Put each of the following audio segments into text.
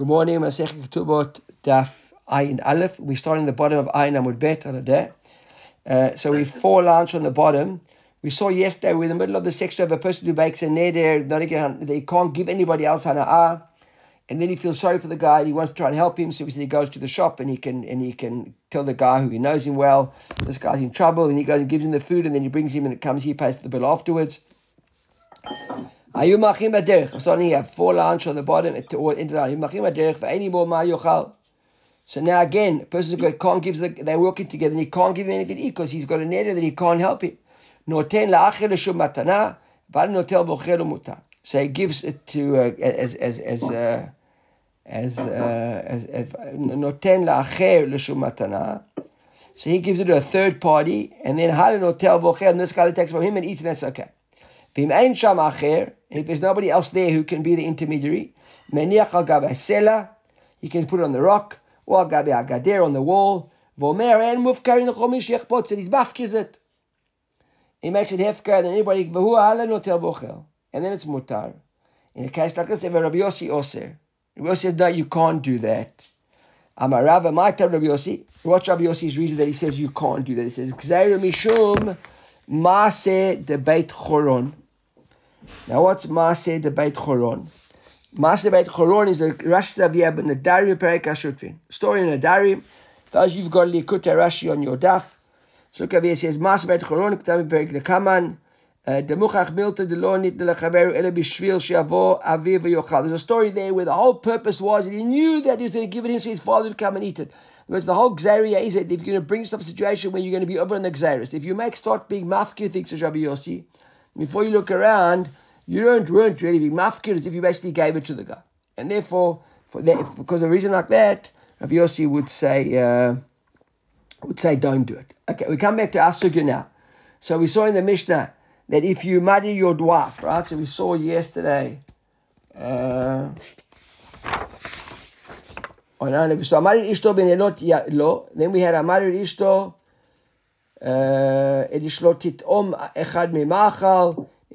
Good morning, Masech Ketubot Daf Ayin Aleph. We're starting the bottom of Ayin Amud Bet on a day. Uh, so we four lines on the bottom. We saw yesterday we're in the middle of the section of a person who makes a neder, they can't give anybody else hana'ah. And then he feels sorry for the guy and he wants to try and help him. So he goes to the shop and he can and he can tell the guy who he knows him well, this guy's in trouble, and he goes and gives him the food and then he brings him and it comes, he pays the bill afterwards. So have four lines the bottom the. So now again, a person who can't give the, they're working together and he can't give him anything to eat because he's got a neder that he can't help him. So he gives it to uh, as as as uh, as uh, as la'acher l'shum matana. So he gives it to a third party, and then hal notel bocher, and this guy takes from him and eats, and that's okay. V'im ein sham and if there's nobody else there who can be the intermediary, meniach al sela, he can put it on the rock, or on the wall. Vomer and he's mafkiz it. He makes it hefkar, then anybody, v'hu ala notel bochel, and then it's mutar. In a case like this, if Rabbi Yossi oser, Rabbi Yossi says, no, you can't do that. Amar Rava, my time Rabbi Yossi. What's Rabbi Yossi's reason that he says you can't do that? He says, Gzeir mishum maase de choron. Now, what's Maaseh de Beit Choron? Maaseh de Beit Choron is a Rashi Zaviyah ben Nadari Perek HaShutfin. Story in Nadari. Those you've got Likutei Rashi on your daf. So it says, Maaseh Beit Choron, K'tam Perek Lekaman, uh, Demuchach Milta de Lo Nit Lechaveru Ele Bishvil Sheavo Aviv Yochal. There's a story there where the whole purpose was that he knew that he was going to give it him so his father would come and eat it. Words, the whole Gzaria is that if you're going to bring to a situation where you're going to be over in the if you make start being mafkir things, says Rabbi Yossi, before you look around, you don't weren't really be mafkir as if you basically gave it to the guy. And therefore, for that, because of a reason like that, Rabbi Yossi would say, uh, would say, don't do it. Okay, we come back to our now. So we saw in the Mishnah that if you muddy your dwarf, right? So we saw yesterday. Uh. Then we had Amarir Ishto. את אשתו תטעום אחד ממאכל,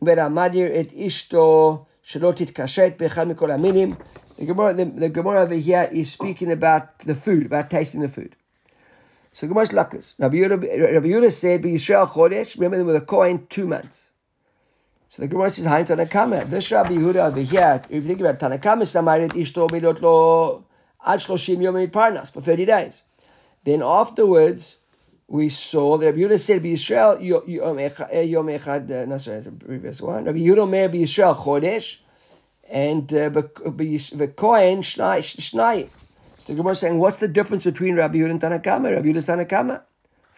המדיר את אשתו שלא תתקשט באחד מכל המינים. The Gemara, the, the Gemara over here is speaking about the food, about tasting the food. So Gemara's lakas. Rabbi Yehuda said, "Be Yisrael Chodesh." Remember, them with a coin two months. So the Gemara says, "Hain Tanakama." This Rabbi Yehuda over here, if you think about Tanakama, Samarit Ishto Milot Lo Ad Shloshim Yom Parnas for thirty days. Then afterwards, we saw that Rabbi Yehuda said, "Be Yisrael eh, Yom Echad." Uh, no, sorry, the previous one. Rabbi Yehuda Mer Be Yisrael Chodesh, and uh, the coin Shnai. So the Gemara is saying, what's the difference between Rabbi Yehuda and Tanakama? Rabbi Yehuda is Tanakama.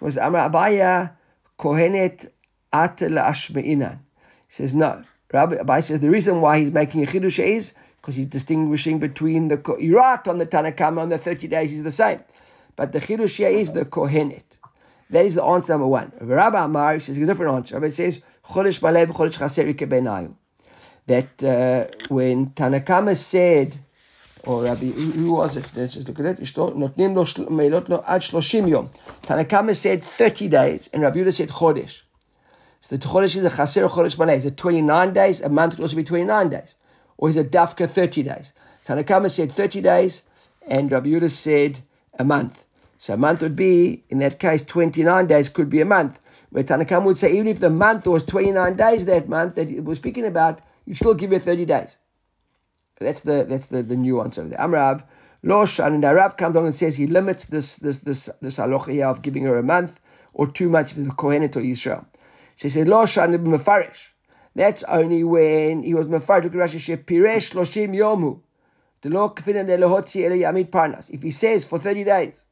It's Amar Abaye Kohenet At Ashmeinan. He says no. Rabbi Abaye says the reason why he's making a chidush is because he's distinguishing between the Irat on the Tanakama on the thirty days is the same, but the chidush is the Kohenet. That is the answer number one. Rabbi Amar says a different answer. Rabbi says Chodesh Malev Chodesh Chaser Kebenayu. That uh, when Tanakama said or Rabbi, who was it? Let's just look at it. Notnim lo meilot lo ad shloshim yom. Tanakama said 30 days, and Rabbi Yehuda said chodesh. So the chodesh is a chaser or chodesh. Is it 29 days? A month could also be 29 days. Or is it dafka 30 days? Tanakama said 30 days, and Rabbi Yehuda said a month. So a month would be, in that case, 29 days could be a month. Where Tanakama would say, even if the month was 29 days that month that he was speaking about, you still give it 30 days. That's the that's the, the nuance over there. Amrav Loshan and Arav comes along and says he limits this this this this halacha of giving her a month or two months for the Kohenet or Yisrael. She says Loshan be Mefarish. That's only when he was Mefarish. Look at Rashi. Piresh Loshim Yomu. If he says for 30 days,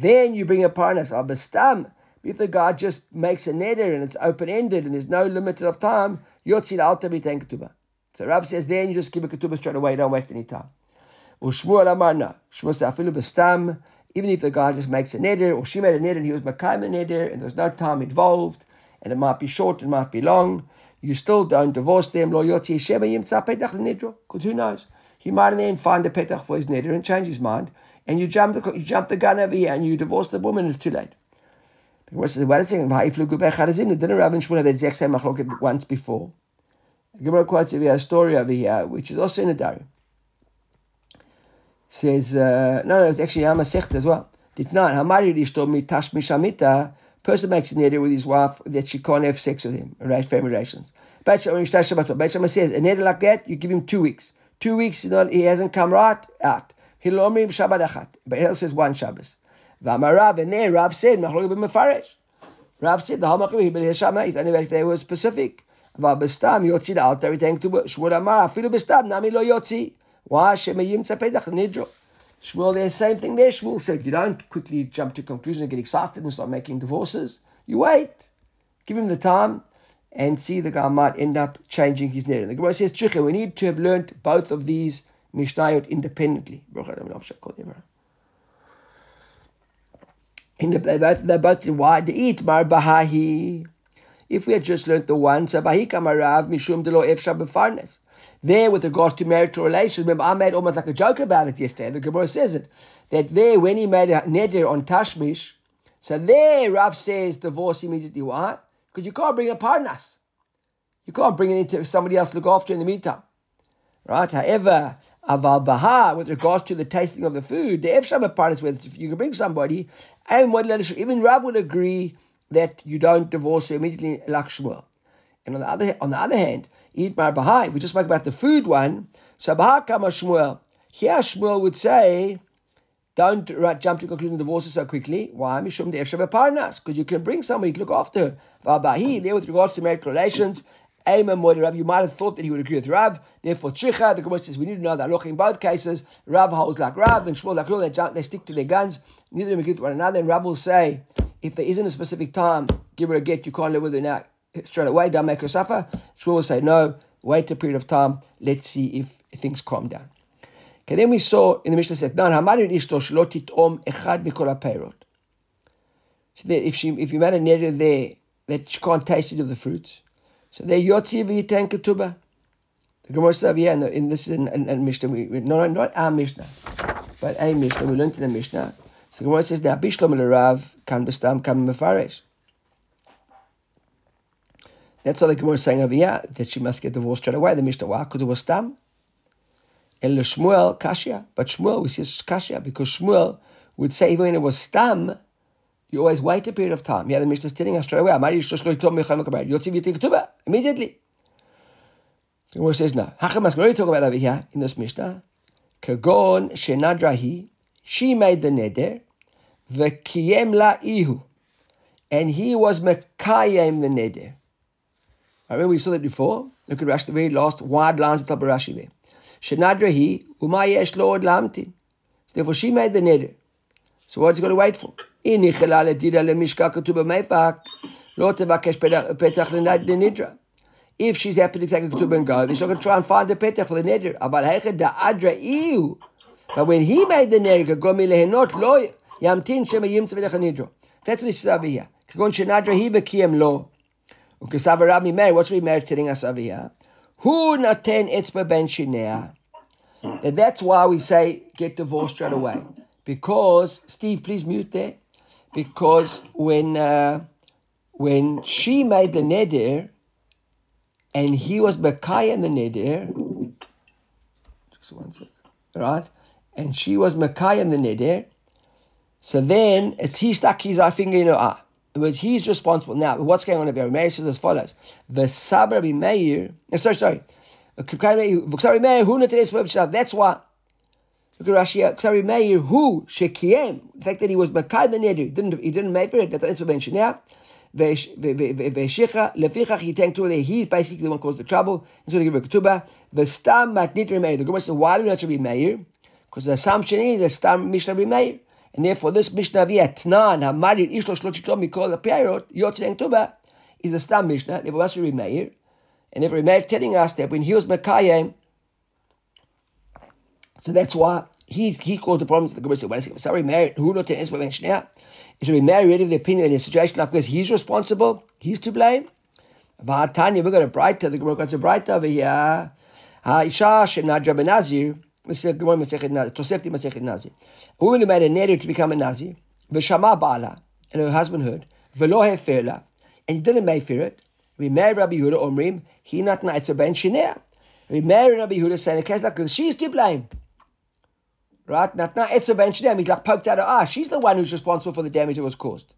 then you bring a parnas. Abastam. If the God just makes a neder and it's open ended and there's no limit of time, yotzil alta b'ten ketubah. So Rav says, then you just give a ketubah straight away, don't waste any time. Ushmuel amarna. Shmuel says, afilu bestam. Even if the guy just makes a neder, or she made a neder and he was makayim a neder, and there was no time involved, and it might be short, it might be long, you still don't divorce them. Lo yotzi sheba yimtza petach l'nidro. Because who knows? He might then find a petach for his neder and change his mind, and you jump the you jump the gun over here and you divorce the woman. It's too late. The Gemara says, "What is it? Didn't Rav and Shmuel have the exact same machloket once before?" The Gemara quotes a story over here, which is also in a diary. says, uh, no, no, it's actually Hamasech as well. Did not. Hamari Rishto mitash mishamita. Person makes an neder with his wife that she can't have sex with him, right? Family relations. Beit Shammai says, a neder like that, you give him two weeks. Two weeks you know, he hasn't come right out. Hilomrim Shabbat Achat. But he says one Shabbos. Vamarav and there Rav said Machlok B'Mefarish. Rav said the whole Machlok B'Heshamait. if they were specific. Vabestam Yotzi the altar retain to Shmuel Amar. Afilu Bestam Nami Lo Yotzi. Why Shemayim Tzapedach Nidro. Shmuel, the same thing there. Shmuel said you don't quickly jump to conclusion and get excited and start making divorces. You wait. Give him the time and see the guy might end up changing his net. And the Gemara says, Chicha, we need to have learned both of these Mishnayot independently. In the, they both, they both why to eat mar bahahi. If we had just learned the one, sabahi kamarav mishum delo efsha. There, with regards to marital relations, remember I made almost like a joke about it yesterday. The Gemara says it that there, when he made a neder on Tashmish, so there Rav says divorce immediately. Why? Because you can't bring a parnas. You can't bring it into somebody else to look after in the meantime. Right? However, aval baha, with regards to the tasting of the food, the efsham parnas where you can bring somebody, and even Rav would agree that you don't divorce immediately like Shmuel. And on the other on the other hand, eat mar bahai. We just spoke about the food one. So bahai kama Shmuel. Here Shmuel would say, don't jump to conclusion divorces so quickly. Why? Parnas. Because you can bring somebody to look after her. There with regards to marital relations. Rav, you might have thought that he would agree with Rav. Therefore, Tricha, the Gemara says we need to know that look in both cases, Rav holds like Rav and Shmuel like Shmuel. They, jump, they stick to their guns. Neither of them agree with one another. And Rav will say, if there isn't a specific time, give her a get. You can't live with her now straight away. Don't make her suffer. Shmuel will say no. Wait a period of time. Let's see if things calm down. Okay, then we saw in the Mishnah said, "Dan hamarin ishto shelo titom echad mikol haperot." So that if she, if you made a neder there that she can't taste it of the fruits, so there yotzi v'yitan ketubah. The Gemara says, yeah, the, in this in, in, in Mishnah, we, we, no, not our Mishnah, but a Mishnah. We learned in the Mishnah. So the Gemara says, "Da bishlam l'rav kan bestam kan mefaresh." That's all the Gemara is saying over here, that she must get divorced straight away. The Mishnah, why? Because it was stam. El Shmuel, Kashya. But Shmuel, we see it's Kashya, because Shmuel would say even when it was stam, you always wait a period of time. Yeah, the Mishnah is telling us straight away, immediately. The Gemara says no. Hachamas, we're talking about over here in this Mishnah. Kagon shenadrahi, she made the neder, v'kiyem la ihu, and he was mekayem the neder. I remember we saw that before. Look at Rashi, the very last wide lines at the top of Rashi there. Shenadra he, uma yesh lo od lamtin. So therefore she made the neder. So what's he got to wait for? אם נכלה לדידה למשקל כתוב במפק, לא תבקש פתח לנדרה. If she's happy to take a ketubah and go, she's not going to try and find a petach for the neder. אבל היכד דאדרה איהו. But when he made the neder, כגון מלהנות לא ימתין שמא ימצא בדרך הנדרו. That's what he says over here. כגון שנדרה היא וקיים לו. Ukesava Rabbi Meir, what's Rabbi Meir telling us over here? Who naten etzba ben shinea? And that's why we say get divorced straight away. Because, Steve, please mute there. Because when uh, when she made the neder and he was Makai in the neder, just one second, right? And she was Makai in the neder, so then it's he stuck his eye finger in her eye but he's responsible. Now, what's going on over here? Meir says as follows: The Sabra Meir. Sorry, sorry. That's why. Look at Rashi. Ksari Meir, who shekiem, the fact that he was Makai Neder, didn't he didn't make for it. That's the explanation. Yeah. Veshicha lefichach he tanked to there. He's basically the one caused the trouble. And so they give a ketubah. The stam matnit Meir. The Gemara says, why do have to be Meir? Because the assumption is the stam mishnah be Meir. And therefore, this Mishnah via Tnan, Hamarir Ishlo Shlochitom Mikol Apirot, Yotzeng Tuba, is a Stam Mishnah. Therefore, that's Rabbi Meir. And if Meir telling us that when he was Mekayim, so that's why he he caused the problems. The Gemara said, "Well, sorry, Meir, who not to? Is Rabbi Meir really the opinion in a situation like this? He's responsible. He's to blame." Tanya, we're going to braita. The Gemara got a braita over here. Ha Isha Shenadra Benazir. Tosefti Masechet Nazir. A woman who made a neder to become a Nazir, v'shama ba'ala, and her husband heard, v'lo heferla, and he didn't make for it. We married Rabbi Yehuda Omrim, he not ben shinea. We married Rabbi Yehuda saying, because she's to blame. Right? Natna etzva ben shnei. He's like poked out her eye. She's the one who's responsible for the damage that was caused.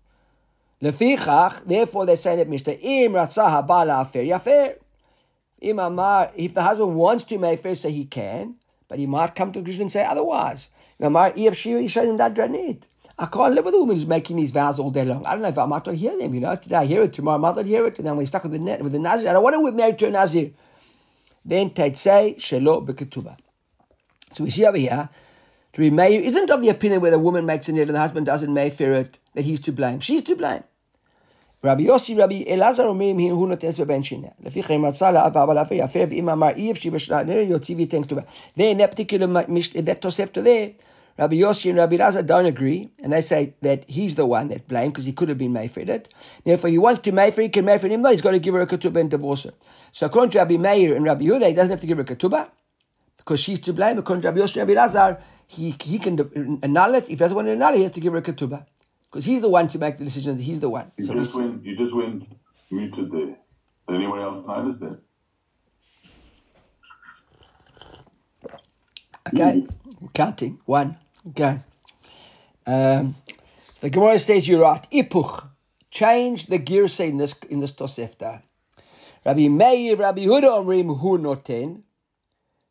Lefichach, therefore they say that Mishnah, im ratzaha bala afer yafer. If the husband wants to make fair, say he can, but he might come to a conclusion and say otherwise. Amar, if she yishayim that dranit. I can't live with a woman who's making these vows all day long. I don't know if I might not hear them, you know. Today I hear it, tomorrow I might not hear it, and then we're stuck with the net with the Nazir. I don't want to be married to a Nazir. Then say, Shelo Beketuba. So we see over here, to be Meir isn't of the opinion where the woman makes a net and the husband doesn't Mayfair it, that he's to blame. She's to blame. רבי יוסי, רבי אלעזר אומרים, הנה הוא נותן בבן שלה. לפי כן רצה לאבא אבל אף יפה, ואם אמר אי אפשר בשנת נר, יוציא וייתן כתובה. Then that particular, that Tosefta there, Rabbi Yossi and Rabbi Elazar don't agree, and they say that he's the one that blamed because he could have been Mayfred. Therefore, he wants to Mayfred, he can Mayfred him, no, he's got to give her a ketubah and divorce her. So according to Rabbi Meir and Rabbi Yehuda, he doesn't have to give her a ketubah because she's to blame. According to Rabbi Yossi and Rabbi Elazar, he, he can annul it. If he doesn't want to annul it, he has to give her a ketubah because he's the one to make the decisions. He's the one. You So just we- went. You just went muted there. Did anyone else notice that? Okay, counting one. Okay. Um, the Gemara says you're right. Ipuch, change the gear say in this in this Tosefta. Rabbi Meir, Rabbi Huda Omrim Hu Noten.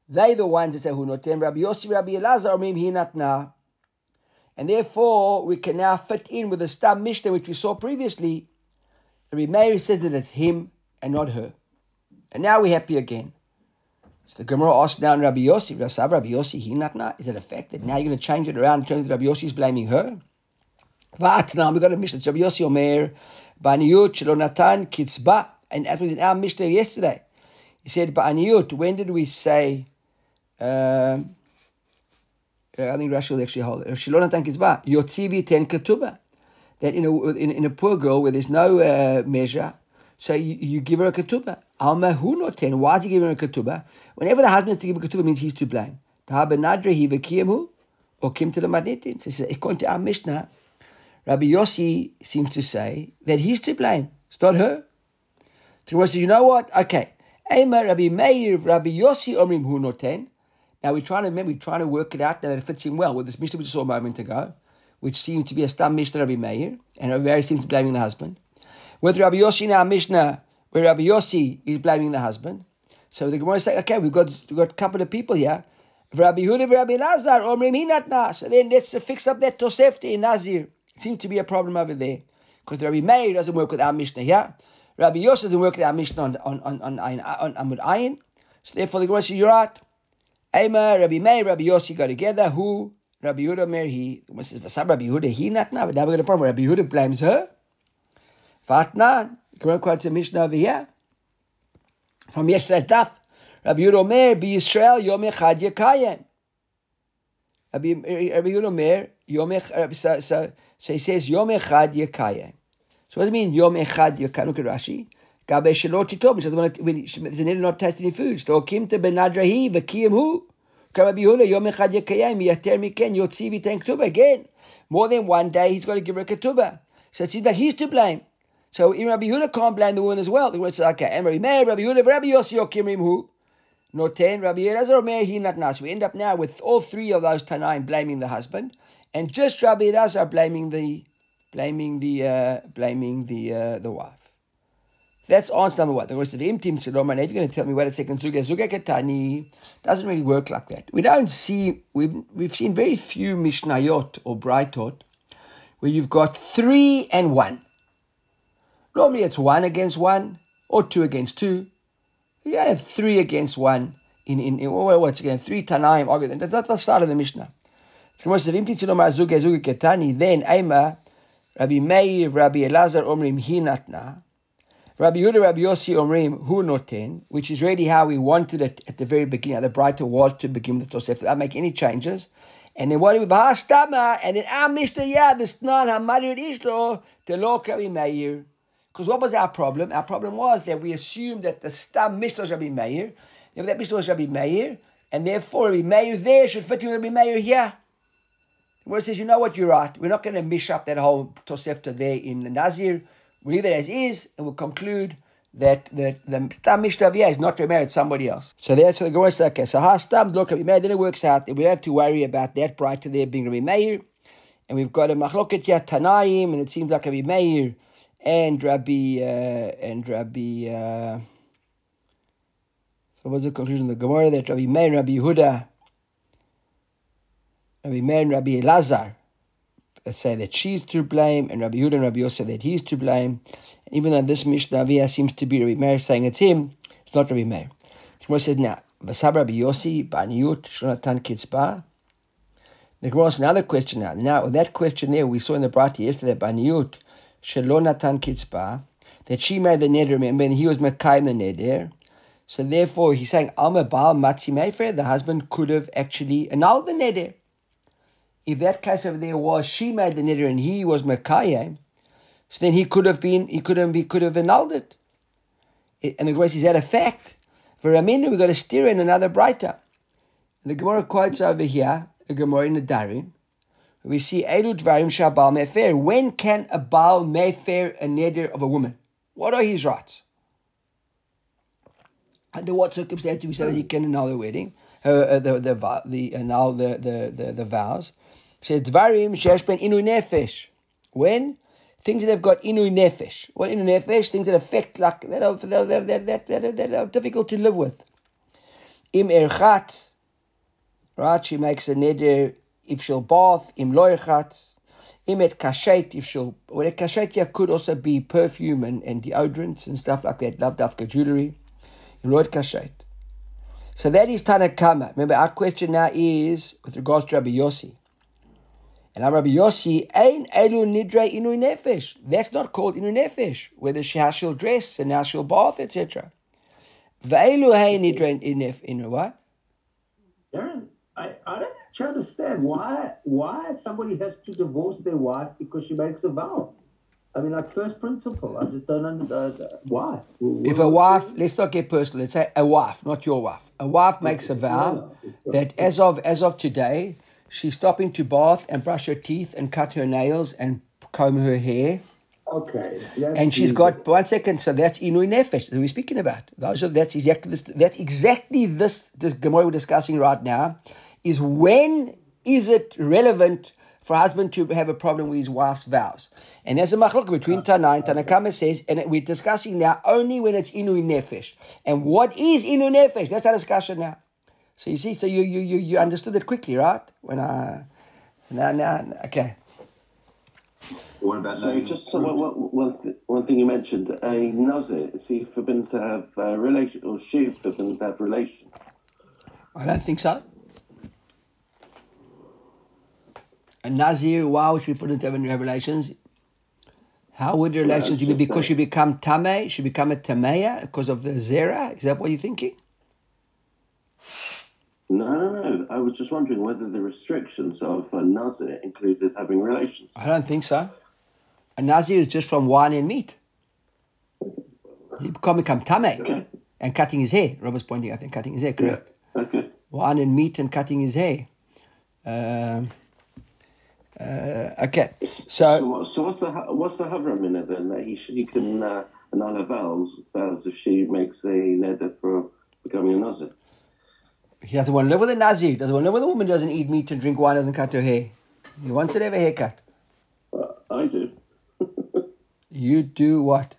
They the ones that say Hu Noten. Rabbi Yossi, Rabbi Elazar Omrim Hi Natna. And therefore, we can now fit in with the Stam Mishnah which we saw previously. Rabbi Meir says that it's him and not her. And now we're happy again. So the Gemara asks down Rabbi Yossi, Rasav Rabbi Yossi, he not. Is it a fact that now you're going to change it around and turn to Rabbi Yossi is blaming her? But now we got a Mishnah. Rabbi Yossi Omer, Ba'aniyut shelo natan kitzba. And that was in our Mishnah yesterday. He said, Ba'aniyut, when did we say, um, I think Rashi will actually hold it. Shelo natan kitzba, yotzivi ten ketuba. That in a, in, in a poor girl where there's no uh, measure, so you, you give her a ketubah. Alma hu noten. Why is he giving her a ketubah? Whenever the husband has to give a ketubah, means he's to blame. Tahaba nadra hi v'kiyemu, or kim to the madnitin. So he says, according to our Mishnah, Rabbi Yossi seems to say that he's to blame. It's not her. So he says, you know what? Okay. Ema Rabbi Meir, Rabbi Yossi omrim hu noten. Now we're trying to remember, we're trying to work it out now that it fits in well with this Mishnah we just saw a moment ago, which seems to be a stam Mishnah Rabbi Meir, and Rabbi Meir seems to be blaming the husband. With Rabbi Yossi in our Mishnah, where Rabbi Yossi is blaming the husband. So the Gemara is saying, okay, we've got, we've got a couple of people here. Rabbi Huda, Rabbi Lazar, Omrim Hinatna. So then let's fix up that Tosefta in Nazir. Seems to be a problem over there. Because Rabbi Meir doesn't work with our Mishnah here. Rabbi Yossi doesn't work with our Mishnah on, on, on, on, on, on, on. So therefore the Gemara says, you're right. Ema, Rabbi Meir, Rabbi Yossi go together. Who? Rabbi Yehuda, Gemara says, "Vasab Rabbi Yehuda, he not now. But now we got a problem. Rabbi Yehuda blames her. Vatnan. Gemara quotes a Mishnah over here. From yesterday's daf. Rabbi Yehuda Omer, be Yisrael, Yom Echad Yekayem. Rabbi Yehuda Omer, Yom Echad, uh, so, so, so he says, Yom Echad Yekayem. So what does it mean, Yom Echad Yekayem? Look at Rashi. Gabe Titov, which doesn't when there's an not any food. Te benadrahi, v'kiyim hu. Rabbi Yehuda, Yom Echad Yekayem, Yater Miken, Yotzi V'ten Ketubah. Again, more than one day he's got to give her a ketubah. So it seems like he's to blame. So even Rabbi Yehuda can't blame the woman as well. The woman says, okay, Rabbi Meir, Rabbi Yehuda, Rabbi Yossi, Yokim Rimhu. Noten, Rabbi Elazar, Omer, he not nas. We end up now with all three of those Tanaim blaming the husband, and just Rabbi Elazar blaming the, blaming the, uh, blaming the, uh, the wife. That's answer number one. The rest of the Imtim Salom, oh, and if you're going to tell me, wait a second, Zuga, Zuga Ketani, doesn't really work like that. We don't see, we've, we've seen very few Mishnayot or Braitot where you've got three and one. Normally it's one against one or two against two. You have three against one in, in, in oh, what's again, three Tanaim arguing. That's not the start of the Mishnah. Oh, Katani, then Ema, Rabbi Meir, Rabbi Elazar, Omrim, Hinatna. Rabbi Yehuda, Rabbi Yossi, Omrim, Hu Noten, which is really how we wanted it at the very beginning. How the braita was to begin with Tosef. Without make any changes. And then what we Bahastama, and then our Mishnah, yeah, the Snan, Hamadir Ishlo, the Lo Rabbi Meir. Because what was our problem? Our problem was that we assumed that the Stam Mishnah was Rabbi Meir, and that Mishnah was Rabbi Meir, and therefore Rabbi Meir there should fit in Rabbi Meir here. Where it says, you know what, you're right. We're not going to mish up that whole Tosefta there in the Nazir. We'll leave it as is, and we'll conclude that the the Stam Mishnah is not remarried somebody else. So that's the Gemara says, okay, so how Stam look Rabbi married, then it works out we don't have to worry about that bright to there being Rabbi Meir. And we've got a Machloket Tanaim, and it seems like Rabbi Meir and Rabbi, uh, and Rabbi, uh, so what's the conclusion of the Gemara? That Rabbi Meir Rabbi Yehuda, Rabbi Meir Rabbi Elazar, say that she's to blame, and Rabbi Yehuda and Rabbi Yosef that he's to blame. And even though this Mishnah Aviyah seems to be Rabbi Meir saying it's him, it's not Rabbi Meir. The Gemara says now, Vasab Rabbi Yossi, Ba'niyut, Shonatan Kitzba. The Gemara asks another question now. Now, that question there, we saw in the Brati yesterday, Ba'niyut, Shalonatan Kitzba, that she made the neder, remember, and he was Makai the neder. So therefore, he's saying, Alma Baal Matzi Mefer, the husband could have actually annulled the neder if that case over there was she made the neder and he was Mekayim, so then he could have been, he could have, he could have annulled it. and the grace is that a fact? For Ramina, we've got to steer in another braita. The Gemara quotes over here, the Gemara in the Darim, we see Elu Dvarim Shabal Mefer. When can a Baal Mefer a neder of a woman? What are his rights? Under what circumstances we say that he can annul the wedding, uh, the the the annul the the the, the vows? Dvarim shesh ben inu nefesh. When? Things that have got inu nefesh. What inu nefesh? Things that affect, like, that are, that, are, that, that, that, that are difficult to live with. Im erchat. Right, she makes a neder if she'll bath. Im lo erchat. Im et kashet, if she'll, well, a kashet could also be perfume and, and deodorants and stuff like that, love dafka jewelry. Im lo kashet. So that is Tanakama. Remember, our question now is with regards to Rabbi Yossi. And I'm Rabbi Yossi, Ein Elu Nidre Inu Nefesh. That's not called Inu Nefesh, whether she, how she'll dress and how she'll bath, etc. Ve'elu Hey Nidre Inu what? I, I don't actually understand why why somebody has to divorce their wife because she makes a vow. I mean, like first principle. I just don't understand uh, why. If a wife, let's not get personal. Let's say a wife, not your wife. A wife makes a vow that as of as of today, she's stopping to bath and brush her teeth and cut her nails and comb her hair. Okay. And she's easy. got one second. So that's inui nefesh that we're speaking about. Those are that's exactly this, that's exactly this the Gemara we're discussing right now. Is when is it relevant for a husband to have a problem with his wife's vows? And there's a machlok between uh, Tana and Tanakama says, and we're discussing now only when it's inui nefesh. And what is inui nefesh? That's our discussion now. So you see, so you you you, you understood it quickly, right? When I now now okay. What about so just so one, one, th- one thing you mentioned, a nazir, is he forbidden to have a relation, or she forbidden to have relation? I don't think so. A nazir, why would she be forbidden to have relations? How would the relations be? Because she become tame, she become a tameya because of the zera? Is that what you're thinking? No, no, no. I was just wondering whether the restrictions of a Nazir included having relations. I don't think so. A Nazir is just from wine and meat. He can't become tame. Okay. And cutting his hair. Robert's pointing, I think, cutting his hair, correct. Yeah. Okay. Wine and meat and cutting his hair. Um, uh, okay. So, so, so, what's the what's the Havram in it then? That he, he can uh, annul her vows, vows if she makes a neder for becoming a Nazir? He doesn't want to live with a Nazi. He Doesn't want to live with a woman who doesn't eat meat and drink wine, doesn't cut her hair. He wants to have a haircut. Uh, I do. you do what?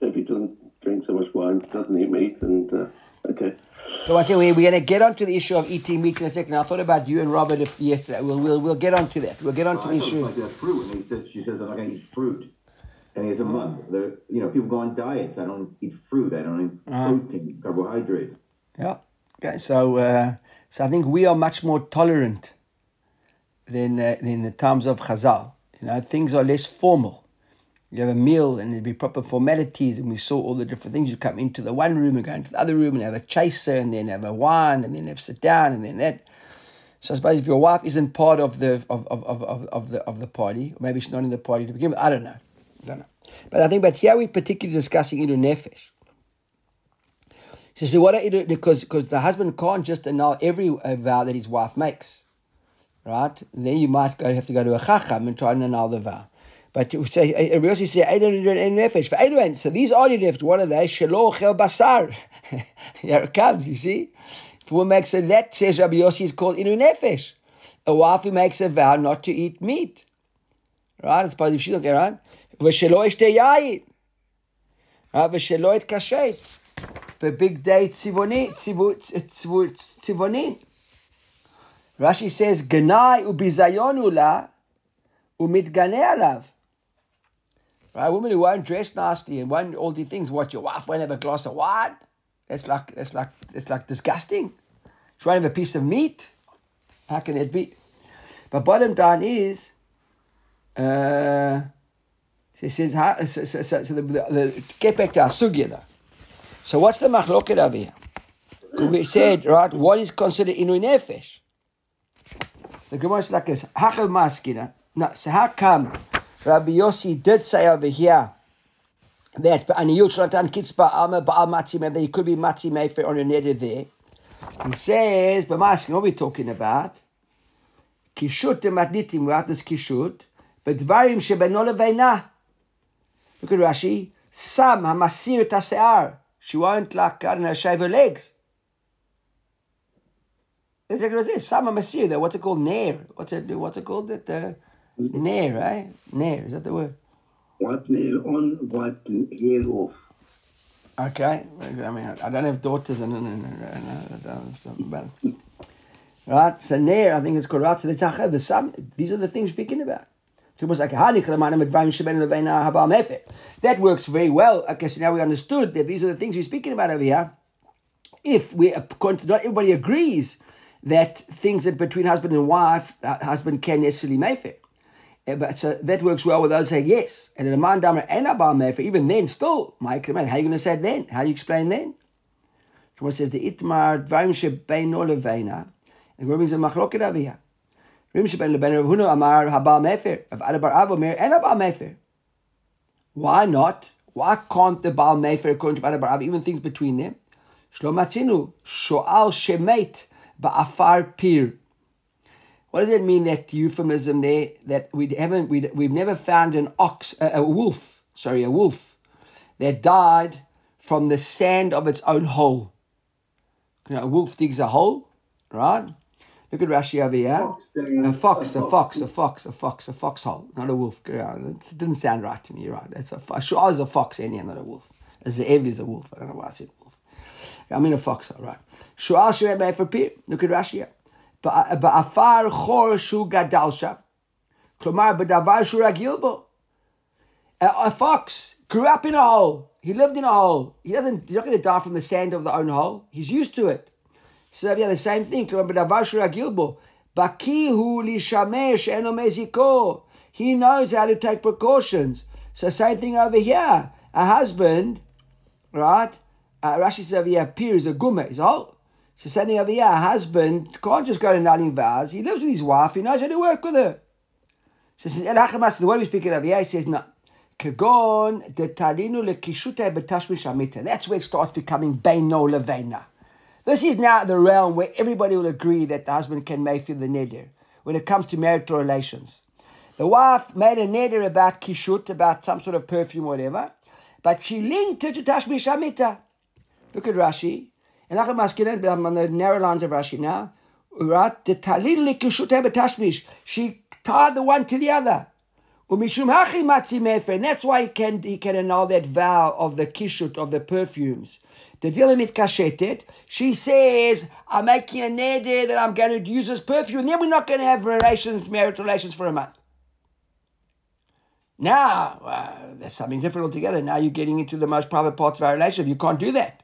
If he doesn't drink so much wine, doesn't eat meat, and uh, okay. So I say we, we're going to get onto the issue of eating meat in a second. I thought about you and Robert if, yesterday. We'll, we'll, we'll get onto that. We'll get onto well, the issue. Like that fruit, and he said, she says, I'm not going to eat fruit. And he has a month. you know, people go on diets. I don't eat fruit. I don't eat uh-huh. protein, carbohydrates. Yeah. Okay, so uh, so I think we are much more tolerant than uh, than the times of Chazal. You know, things are less formal. You have a meal and there'd be proper formalities, and we saw all the different things. You come into the one room and go into the other room and have a chaser, and then have a wine, and then have sit down, and then that. So I suppose if your wife isn't part of the of, of, of, of, the of the party, or maybe she's not in the party to begin with, I don't know. I don't know. But I think but here we're particularly discussing Idu Nefesh. She said, why don't you do it? Because because the husband can't just annul every uh, vow that his wife makes, right? And then you might go, have to go to a chacham and try and annul the vow. But it say, it also say, nefesh. For so these are your left. What are they? Shelo chel basar. Here it comes, you see? If one makes a that says Rabbi Yossi, is called inu nefesh. A wife who makes a vow not to eat meat. Right? It's positive. She's okay, right? V'shelo eshteyayit. Right? V'shelo it kashet big day tzivoni, tivoni. Rashi says, Ganai ubizayonu la umidgane alav. Right, women who won't dress nasty and won't all these things. What your wife won't have a glass of wine? That's like that's like that's like disgusting. She won't have a piece of meat. How can that be? But bottom line is, uh, she says. How, so, so, so, so the, the, the, get back to our sugya though. So what's the machloket over here? We said, right, what is considered inu nefesh? The Gemara is like this, maskina. No, so how come Rabbi Yossi did say over here that aniyut shlatan kitzba alma ba'al matzi mefer, he could be matzi mefer on a neder there. He says, but masking, what are we talking about? Kishut matnitim, right, this kishut, but dvarim shebeno leveina. Look at Rashi. Sam hamasir et hase'ar. She won't like, I don't know, shave her legs. That's exactly what it is. Sam hamasir. What's it called? Nair. What's it? What's it called? That uh, nair, right? Nair. Is that the word? Wipe nail on, wipe hair off. Okay. I mean, I don't have daughters and, and, and, and, I don't have some, but right. So nair, I think it's called. So the tachav, the sam. These are the things we're speaking about. So it was like "Hani chalamanam advarim sheben leveina haba mefer." That works very well. I guess now we understood that these are the things we're speaking about over here. If we, not everybody agrees that things that between husband and wife, uh, husband can necessarily mefer. Uh, But so that works well with those saying yes. And in a man damer and a bar mefer, even then, still, Mike, how are you going to say it then? How do you explain then? So one says the itmar dvarim shebeino leveina. And means a machloket over here? Why not? Why can't the Baal Mefer, according to Ada bar Avo, even things between them? Shlomatzinu shoal shemet ba'afar pir. What does it mean that euphemism there? That we haven't, we, we've never found an ox, a, a wolf, sorry, a wolf that died from the sand of its own hole. You know, a wolf digs a hole, right? Look at Rashi over here. Fox, A fox, a fox, a fox, a fox, a foxhole, not a wolf. It didn't sound right to me. You're right. It's a sure is a fox, anyhow, not a wolf. A ze'ev is a wolf. I don't know why I said wolf. I mean a foxhole, right? Shu'al she'eh for pir. Look at Rashi here. Ba'afar chor shu gadal sham. Klomar b'davar shu ragil bo. A, a fox grew up in a hole. He lived in a hole. He doesn't. He's not going to die from the sand of the own hole. He's used to it. So yeah, the same thing. Remember, b'davar shu ragil bo. Baki hu lishamer she'eno meziko. He knows how to take precautions. So same thing over here. A husband, right? Uh, Rashi says over here, peer is a gumma, is a hole. So saying over here, a husband can't just go to nulling vows. He lives with his wife. He knows how to work with her. So says, the way we speak over here, he says, no. Kagon de talinu betashmish amita. That's where it starts becoming beino levena. This is now the realm where everybody will agree that the husband can make feel the neder when it comes to marital relations. The wife made a neder about kishut, about some sort of perfume or whatever, but she linked it to tashmish amita. Look at Rashi. And I'm asking, I'm on the narrow lines of Rashi now. Right? The talil likishut betashmish. She tied the one to the other. And that's why he can, he can annul that vow of the kishut, of the perfumes. The with kashetet, she says, I'm making a neder that I'm going to use this perfume. And then we're not going to have relations, marital relations for a month. Now, uh, there's something different altogether. Now you're getting into the most private parts of our relationship. You can't do that.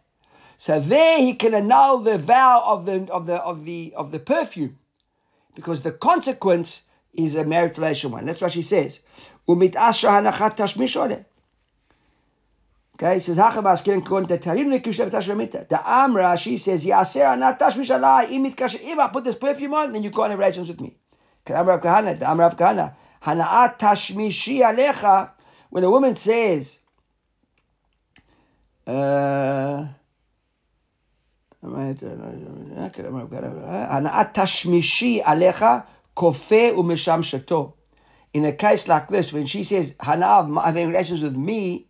So there he can annul the vow of the of the of the of the perfume, because the consequence is a married relation one. That's what she says. Okay, he says, Hachabas kiren kon tetarim lekushev tashvemita. The Amra, she says, Yaser anat tashmishala imit If I Put this perfume on, then you go on relations with me. Amra Kahana, the Amra Kahana, hanaat tashmishi alecha. When a woman says, uh, hanaat tashmishi alecha kofe umisham shato. In a case like this, when she says, Hanav, I'm having relations with me,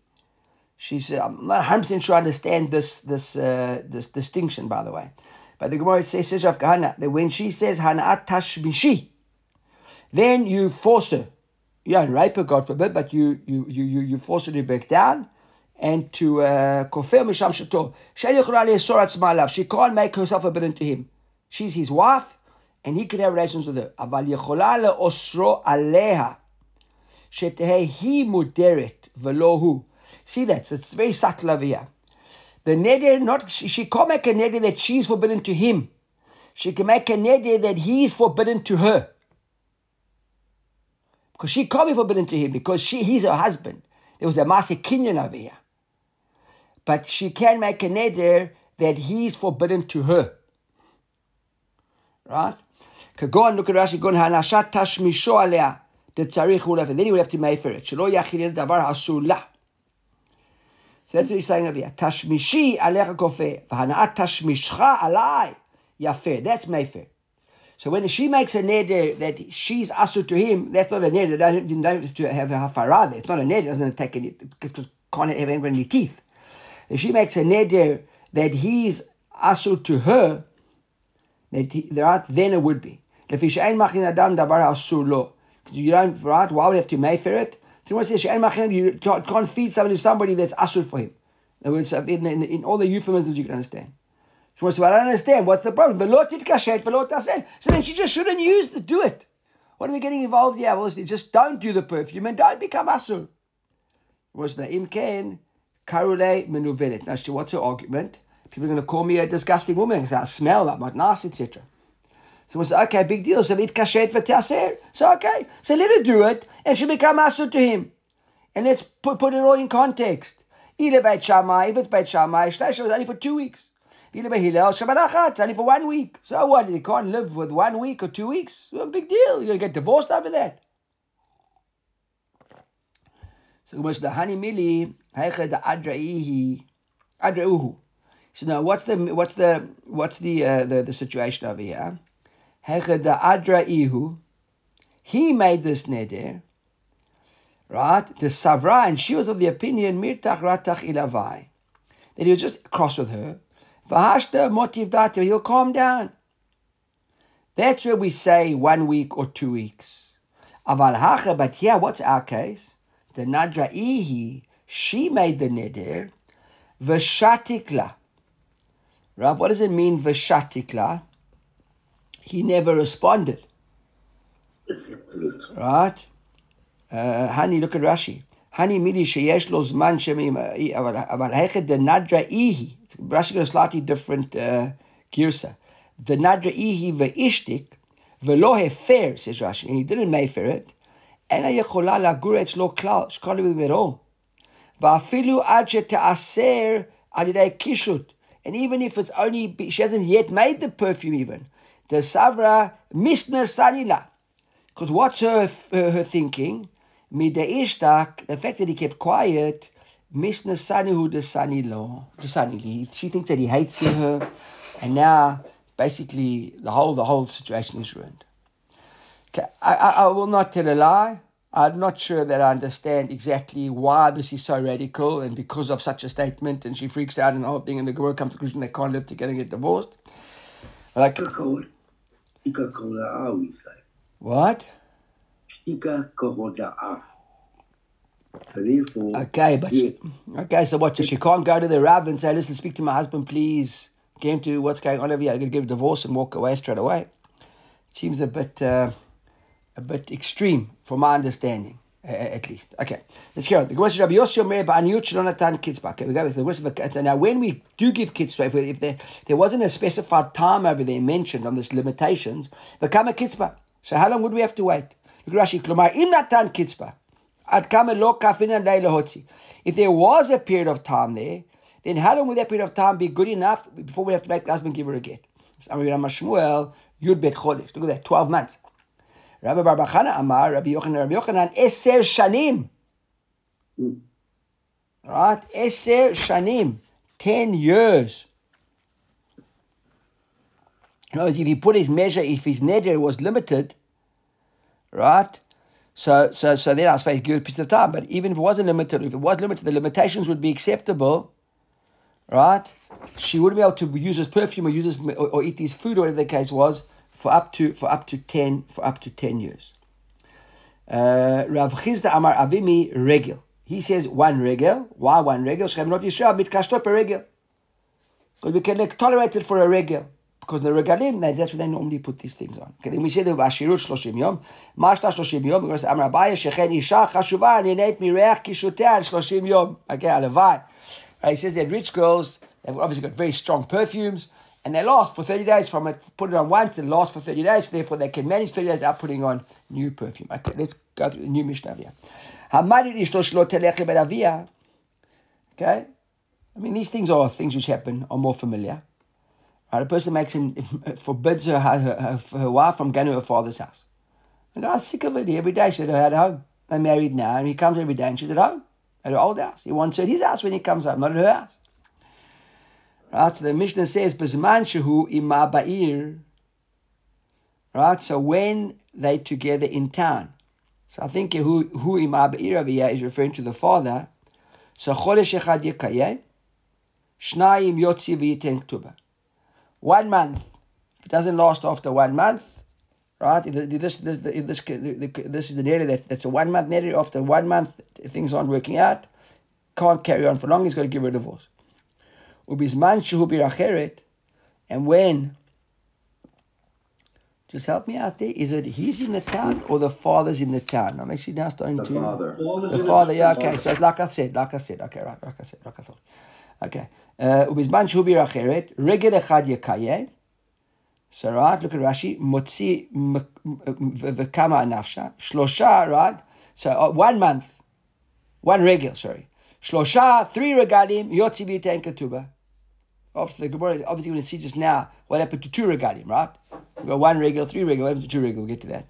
she said, I'm not 100% sure I understand this this uh, this distinction, by the way. But the Gemara says, says Rav Kahana, that when she says, Hana'at tashmishi, then you force her. You don't rape her, God forbid, but you you you you, you force her to back down and to kofir misham shato. She can't make herself a burden to him. She's his wife and he can have relations with her. אבל יכולה לאוסרו עליה, שתהא היא מודרת ולא הוא. See that? It's very subtle over here. The neder, not she can't make a neder that she's forbidden to him. She can make a neder that he is forbidden to her. Because she can't be forbidden to him because she, he's her husband. There was a Masa Kenyan over here. But she can make a neder that he's forbidden to her. Right? Go and look at Rashi. Gon hanashat tashmisho alea. The tzarich hulef, and then you would have to make mefer it. Shelo yachilil davar hasulah. So that's what he's saying over here. Tashmishi alecha kofe, v'hana'at tashmishcha alai yafe. That's Mayfair. So when she makes a neder that she's asked to him, that's not a neder. That didn't have to have a hafara there. It's not a neder. It doesn't attack any, can't have any teeth. If she makes a neder that he's asked to her, that he, there are, then it would be. לפי שאין מכין אדם דבר אסור לו. You don't, right? Why would you have to make for it? So when says שאין מכין, you can't feed somebody to somebody that's asur for him. In, other words, in, in, in all the euphemisms you can understand. So I don't understand. What's the problem? So then she just shouldn't use the, do it. What are we getting involved here? Well, just don't do the perfume and don't become asur. Was the imken karule menuvelet. Now, what's her argument? People are going to call me a disgusting woman because I smell, I'm not nice, etc. So we say, okay, big deal. So it kashet v'taser. So okay, so let her do it, and she become asur to him. And let's put, put it all in context. Either Beit if it's Beit Shammai, Shtesha was only for two weeks. Either Beit Hillel, only for one week. So what? They can't live with one week or two weeks? Well, big deal. You're going to get divorced over that. So it was the Hani Mili, the Adraihi. So now, what's the what's the what's the uh, the, the situation over here? Heiche the Adraihu. He made this neder, right? The Savra, and she was of the opinion Mirtach Ratach Ilavai, that he was just cross with her. Vahashta motiv data, he'll calm down. That's where we say one week or two weeks. Aval hacha, but here, what's our case? The nadra ihi, she made the neder, v'shatikla. Right, what does it mean, v'shatikla? He never responded. Right? Uh, honey, look at Rashi. Hani midi sheyesh lo zman shemim, אבל היכד דנדרה איהי, Rashi got a slightly different uh, girsa. The nadra ihi ve'ishtik ve'lo hefer, says Rashi, and he didn't mayfair it. אין היכולה לגור אצלו כלל, שקול בבירו. ואפילו עד שתעשר על ידי קישוט. And even if it's only, she hasn't yet made the perfume even. The Savra misna sanila. Because what's her, her, her thinking? Mida'ishtak, the fact that he kept quiet, Misna Sanihu de Sanilo. De Sanili. She thinks that he hates her, and now basically the whole the whole situation is ruined. Okay, I, I, I will not tell a lie. I'm not sure that I understand exactly why this is so radical and because of such a statement, and she freaks out and the whole thing, and the girl comes to the conclusion they can't live together and get divorced. Like, what? So therefore, okay, but yeah. okay. So what? So she can't go to the rav and say, "Listen, speak to my husband, please. Came to what's going on over here. I'm going to give a divorce and walk away straight away." It seems a bit, uh, a bit extreme for my understanding, at least. Okay, let's go. The question of Yossi Omer ba'aniyut shelonatan kitzba. Okay, we go with the of the uh, Now, when we do give kitzba, if, if there, there wasn't a specified time over there mentioned on this limitations, become a kitzba. So how long would we have to wait? Look Rashi, klomar im natan kitzba. If there was a period of time there, then how long would that period of time be good enough before we have to make the husband give her a get? Look at that, 12 months. Rabbi bar bar Chana Amar, Rabbi Yochanan, Rabbi Yochanan, Eser Shanim. Right? Eser Shanim. 10 years. In other words, if he put his measure, if his neder was limited, right? So, so, so then I suppose give a piece of time. But even if it wasn't limited, if it was limited, the limitations would be acceptable, right? She wouldn't be able to use this perfume or use this or, or eat this food or whatever the case was for up to for up to ten for up to ten years. Uh, Rav Chisda Amar Avimi regel. He says one regel. Why one regel? Shechem not Yisrael mitkashtot regel. Because we can like, tolerate it for a regel. Because the regalim, that's what they normally put these things on. Okay, then we say the Vashirut 30 yom. Mashta 30 yom, because Amar Abaye, Shechen Isha Chashuva, Nineit Mireach Kishutea 30 yom. Okay, Alavai. Right, he says that rich girls, they've obviously got very strong perfumes, and they last for 30 days from it. Put it on once, it last for 30 days, therefore they can manage 30 days without putting on new perfume. Okay, let's go through the new Mishnah here. Okay? I mean, these things are things which happen, are more familiar. Right? A person makes an, forbids her, her, her, her wife from going to her father's house. The guy's sick of it every day. She's oh, at home. They're married now, and he comes every day, and she's at home, at her old house. He wants her at his house when he comes home, not at her house. Right? So the Mishnah says, Bezman shehu ima ba'ir. Right? So when they together in town. So I think who who ima ba'ir referring to the father. So chodesh echad yekayeh. Shnayim yotzi v'yiten ktuba. One month. If it doesn't last after one month, right? If this, this, if this, this is the area that, that's a one month area. After one month, things aren't working out, can't carry on for long, he's got to give her a divorce. Ubizman shehu biracheret, and when, just help me out there, is it he's in the town or the father's in the town? I'm actually now starting the to. Father. The father. Yeah, okay. Father. So like I said, like I said, okay, right, like I said, like I thought. Okay. Uh, Ubizman shehu biracheret, regel echad yekayeh, so right, look at Rashi. Motzi v'kama anafsha. Shlosha, right? So uh, one month, one regal, sorry. Shlosha, three regalim, yotzi b'tein ketubah. After the Gemara, obviously, we're going to see just now what happened to two regalim, right? We've got one regal, three regal, what happened to two regal? We'll get to that.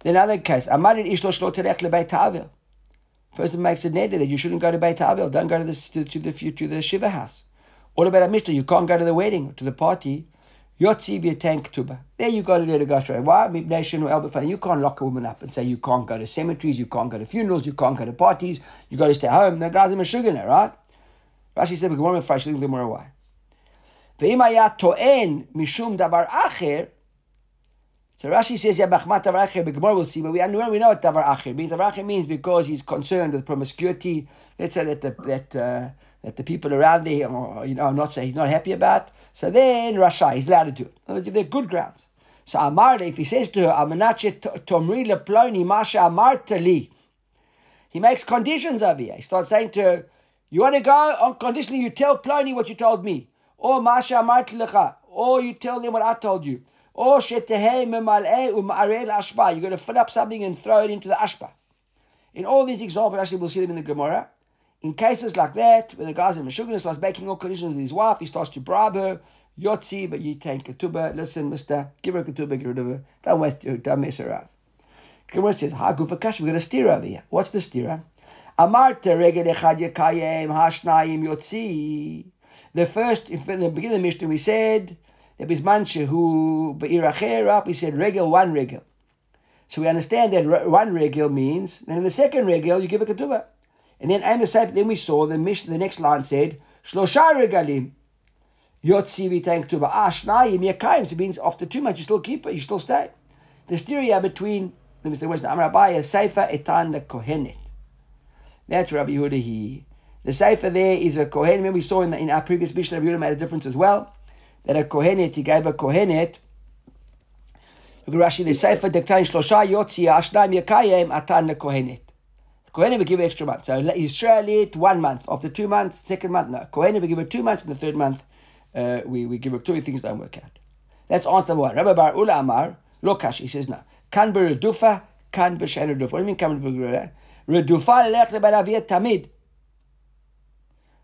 Then another case, Amarin Ishlo Shlo Terech LeBeit Ta'avil. Person makes a neder that you shouldn't go to Beit Don't go to the, to, to, the, to the Shiva house. What about a Mishnah? You can't go to the wedding, to the party. Yotzi B'Etain Ketuba. There you got to let it go straight. Why? You can't lock a woman up and say you can't go to cemeteries, you can't go to funerals, you can't go to parties, you got to stay home. The guy's a Meshuggah, right? Rashi said, but Gemara, I think little more why? ואם היה טוען משום דבר אחר, so Rashi says, yeah, Bachmat Davar Acher, but Gemara will see, but we, we know what Davar Acher means. Davar Acher means because he's concerned with promiscuity. Let's say that the, that, uh, that the people around there are, you know, not say he's not happy about. So then Rasha, he's allowed to do it. In other words, They're good grounds. So Amar, if he says to her, Amanache Tomri Leploni Masha Amarta Li, he makes conditions over here. He starts saying to her, You want to go on conditionally, you tell Ploni what you told me. Oh, or Amarta Lecha. Or you tell them what I told you. Or Shetehei Memal'eh U'ma'arel Ashba. You're going to fill up something and throw it into the Ashba. In all these examples, actually, we'll see them in the Gemara. In cases like that, when the guy's in Meshuggah starts making all conditions with his wife, he starts to bribe her, Yotzi, but you take ketubah. Listen, mister, give her ketubah, get rid of her. Don't waste, don't mess around. Gemara says, Ha gufakash, we're going to steer over here. What's the steer? Amarta regel echad yekayem hashnayim yotzi. The first, in the beginning of the Mishnah, we said, there was manche who be'iracher up, we said regel, one regel. So we understand that one regel means, then in the second regel, you give a ketubah. And then Amos said, then we saw the Mishnah, the next line said, Shlosha regalim. Yotzi ketubah. Ah, shnayim yekayim. So it means after two months, you still keep it, you still stay. The stereo between, let me say, what's the Amar Abaye, Seifa etan kohenet. That's Rabbi Yehuda he. The Seifa there is a kohen. Remember we saw in, the, in our previous Mishnah, Yehuda made a difference as well. That a kohenet, he gave a kohenet, Look at Rashi, the Sefer Dektain Shlosha Yotzi Ashnaim Yakayim Atan Kohenet. Kohenet will give extra month. So Israel one month. After two months, second month, no. Kohenet will give it two months, and the third month, uh, we, we give her two things don't work out. That's answer one. Rabbi Bar Ula Amar, Lokash, he says now. Kan beredufa, kan b'shen redufa. What do you mean kan beredufa? Redufa lech lebanaviyat tamid.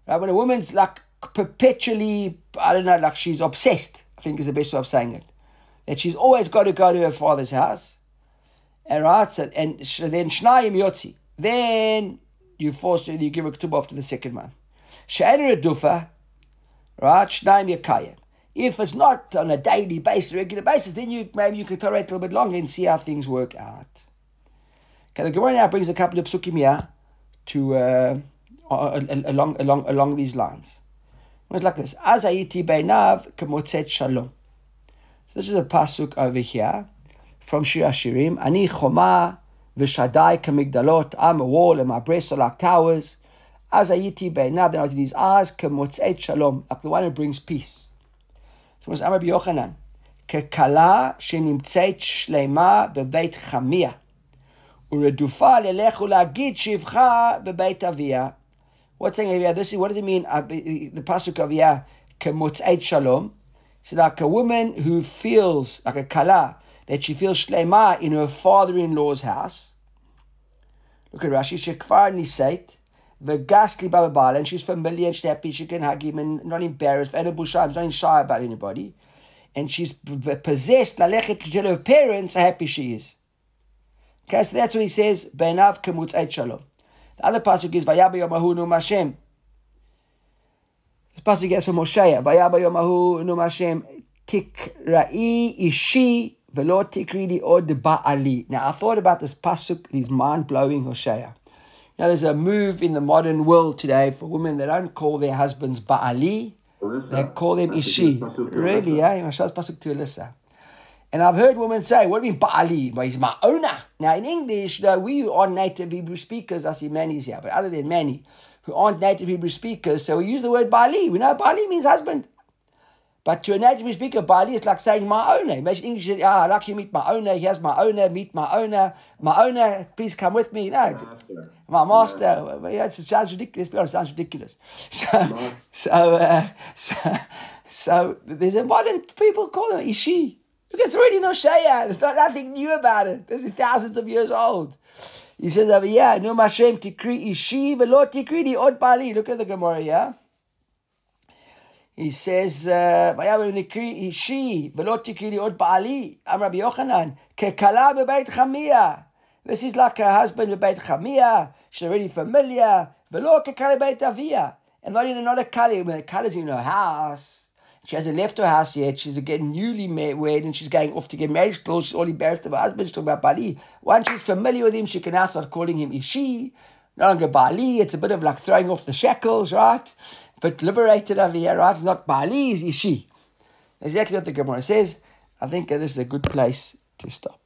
Right, when a woman's like perpetually, I don't know, like she's obsessed, I think is the best way of saying it that she's always got to go to her father's house. And right, so, and so then Shnayim Yotzi. Then you force her, you give her ketubah after the second month. She'er dufa, right? Shnayim Yakayim. If it's not on a daily basis, regular basis, then you maybe you can tolerate a little bit longer and see how things work out. Okay, the Gemara now brings a couple of psukim here to uh, along along along these lines. It's like this: As ayiti beinav kemotzet shalom. So this is a pasuk over here from Shir Hashirim. Ani choma v'shadai kamigdalot. I'm a wall and my breasts are like towers. As ayiti beinav, then I was in his eyes kemotzet shalom, like the one who brings peace. So it's Amar Yochanan. ככלה שנמצאת שלמה בבית חמיה, ורדופה ללך ולהגיד שבחה בבית אביה. What's saying is what does it mean? Uh, the pasuk of yeah, kemotzeit shalom. It's like a woman who feels like a kala that she feels shlema in her father-in-law's house. Look at Rashi. Shekvar nisait v'gasli bababal, and she's familiar and she's happy. She can hug him and not embarrassed. And not shy about anybody and she's possessed lalechet to tell her parents how happy she is. Okay, so that's what he says. Benav kemut shalom. The other pasuk is Vayaba Yomahu Num Hashem. This pasuk gets from Moshe. Vayaba Yomahu Num Hashem Tikrai Ishi Velo Tikridi Od Ba'ali. Now I thought about this pasuk. These mind blowing Hosea. Now there's a move in the modern world today for women that don't call their husbands Ba'ali. They call them Ishi. Really, yeah? Pasuk to Alyssa. And I've heard women say, what do you mean Ba'ali? Well, he's my owner. Now, in English, know, we aren't native Hebrew speakers. I see Manny's here, but other than Manny, who aren't native Hebrew speakers, so we use the word Ba'ali. We know Ba'ali means husband. But to a native speaker, Bali is like saying my owner. Imagine English, ah, I'd like you meet my owner. Here's my owner, meet my owner. My owner, please come with me. No, master. my master. Yeah, it sounds ridiculous. Be honest, it sounds ridiculous. So, so, uh, so, so, there's a modern people call him Ishi. Look, it's already no Shaya. There's not, nothing new about it. This is thousands of years old. He says over here, No Mashem tikri Ishi, velo tikri di od Bali. Look at the Gemara, yeah? He says, אישי ולא תקראי לי עוד בעלי, אמר רבי יוחנן, ככלה בבית חמיה. This is like a husband בבית חמיה, she's already familiar, ולא ככלה בבית אביה. And not in another kali, when the kali's in her house, she hasn't left her house yet, she's getting newly married and she's going off to get married still, she's already embarrassed of her husband, she's talking about Bali. Once she's familiar with him, she can now start calling him Ishi, no longer Bali, it's a bit of like throwing off the shackles, right? but liberated over here, right? It's not Bali, it's Ishi. Exactly what the Gemara says. I think uh, this is a good place to stop.